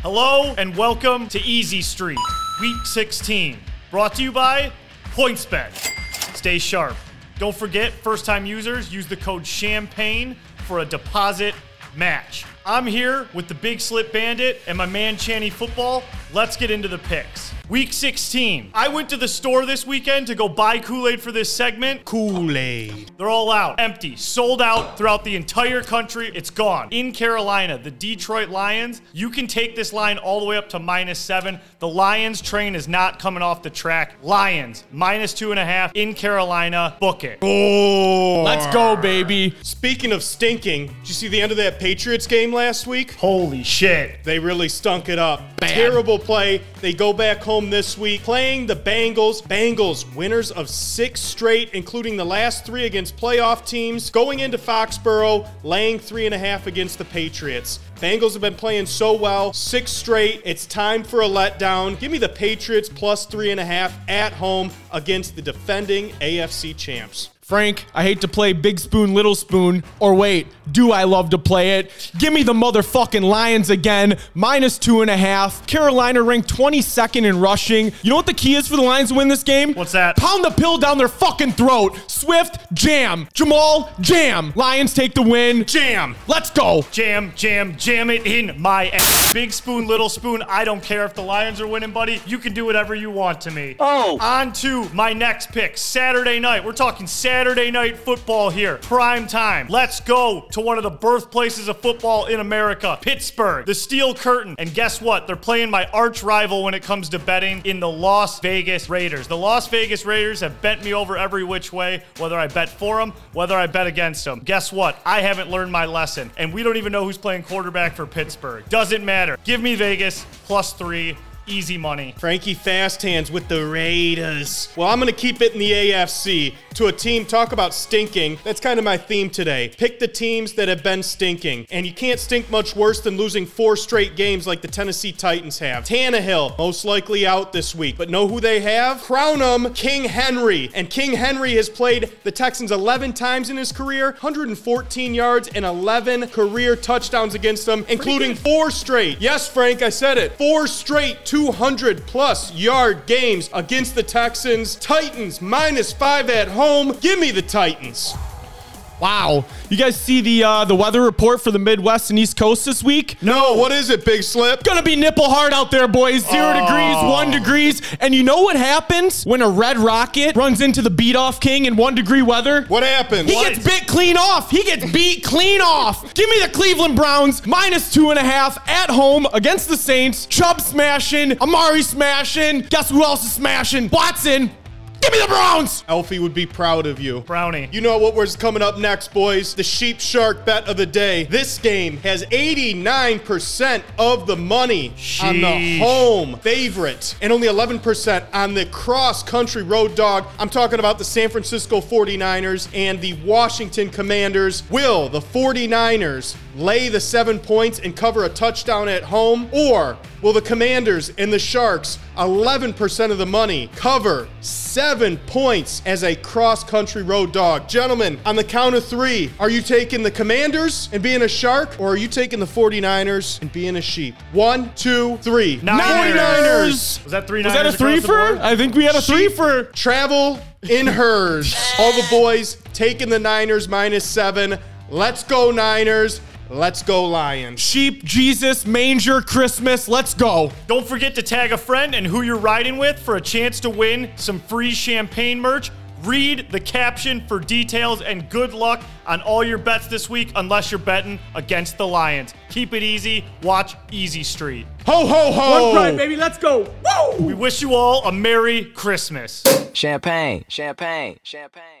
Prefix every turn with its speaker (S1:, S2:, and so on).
S1: Hello and welcome to Easy Street, Week 16. Brought to you by PointsBet. Stay sharp. Don't forget, first time users use the code CHAMPAGNE for a deposit match. I'm here with the Big Slip Bandit and my man Channy Football. Let's get into the picks. Week 16. I went to the store this weekend to go buy Kool Aid for this segment.
S2: Kool Aid.
S1: They're all out, empty, sold out throughout the entire country. It's gone. In Carolina, the Detroit Lions, you can take this line all the way up to minus seven. The Lions train is not coming off the track. Lions, minus two and a half in Carolina. Book it.
S2: Oh.
S3: Let's go, baby.
S2: Speaking of stinking, did you see the end of that Patriots game last week?
S1: Holy shit.
S2: They really stunk it up.
S3: Bad.
S2: Terrible play. They go back home this week playing the Bengals. Bengals, winners of six straight, including the last three against playoff teams. Going into Foxborough, laying three and a half against the Patriots. Bengals have been playing so well, six straight. It's time for a letdown. Give me the Patriots plus three and a half at home against the defending AFC champs.
S3: Frank, I hate to play big spoon, little spoon, or wait, do I love to play it? Give me the motherfucking Lions again, minus two and a half. Carolina ranked 22nd in rushing. You know what the key is for the Lions to win this game?
S1: What's that?
S3: Pound the pill down their fucking throat. Swift, jam. Jamaal, jam. Lions take the win.
S2: Jam!
S3: Let's go.
S1: Jam, jam, jam it in my ass. Big spoon, little spoon. I don't care if the Lions are winning, buddy. You can do whatever you want to me. Oh. On to my next pick. Saturday night. We're talking Saturday night football here. Prime time. Let's go to one of the birthplaces of football in America, Pittsburgh, the Steel Curtain. And guess what? They're playing my arch rival when it comes to betting in the Las Vegas Raiders. The Las Vegas Raiders have bent me over every which way, whether I bet for them, whether I bet against them. Guess what? I haven't learned my lesson, and we don't even know who's playing quarterback for Pittsburgh. Doesn't matter. Give me Vegas plus three. Easy money.
S2: Frankie Fast Hands with the Raiders. Well, I'm going to keep it in the AFC to a team. Talk about stinking. That's kind of my theme today. Pick the teams that have been stinking. And you can't stink much worse than losing four straight games like the Tennessee Titans have. Tannehill, most likely out this week. But know who they have? Crown 'em King Henry. And King Henry has played the Texans 11 times in his career, 114 yards and 11 career touchdowns against them, including four straight. Yes, Frank, I said it. Four straight 200 plus yard games against the Texans. Titans minus five at home. Give me the Titans.
S3: Wow. You guys see the uh, the weather report for the Midwest and East Coast this week?
S2: No, what is it, Big Slip?
S3: Gonna be nipple hard out there, boys. Zero degrees, one degrees. And you know what happens when a red rocket runs into the beat off king in one degree weather?
S2: What happens?
S3: He gets bit clean off. He gets beat clean off. Give me the Cleveland Browns minus two and a half at home against the Saints. Chubb smashing, Amari smashing. Guess who else is smashing? Watson. Give me the Browns.
S2: Elfie would be proud of you.
S1: Brownie.
S2: You know what was coming up next, boys? The sheep shark bet of the day. This game has 89% of the money on the home favorite and only 11% on the cross country road dog. I'm talking about the San Francisco 49ers and the Washington Commanders. Will the 49ers lay the seven points and cover a touchdown at home? Or will the Commanders and the Sharks, 11% of the money, cover seven points as a cross country road dog? Gentlemen, on the count of three, are you taking the Commanders and being a Shark, or are you taking the 49ers and being a sheep? One, two, three.
S3: Niners.
S1: Was that three
S3: Was that a three for? I think we had a three for.
S2: Travel in herds. All the boys taking the Niners minus seven. Let's go, Niners. Let's go, Lions.
S3: Sheep, Jesus, manger, Christmas. Let's go.
S1: Don't forget to tag a friend and who you're riding with for a chance to win some free champagne merch. Read the caption for details and good luck on all your bets this week, unless you're betting against the Lions. Keep it easy. Watch Easy Street.
S2: Ho, ho, ho.
S3: One pride, baby. Let's go. Woo!
S1: We wish you all a Merry Christmas.
S4: Champagne, champagne, champagne.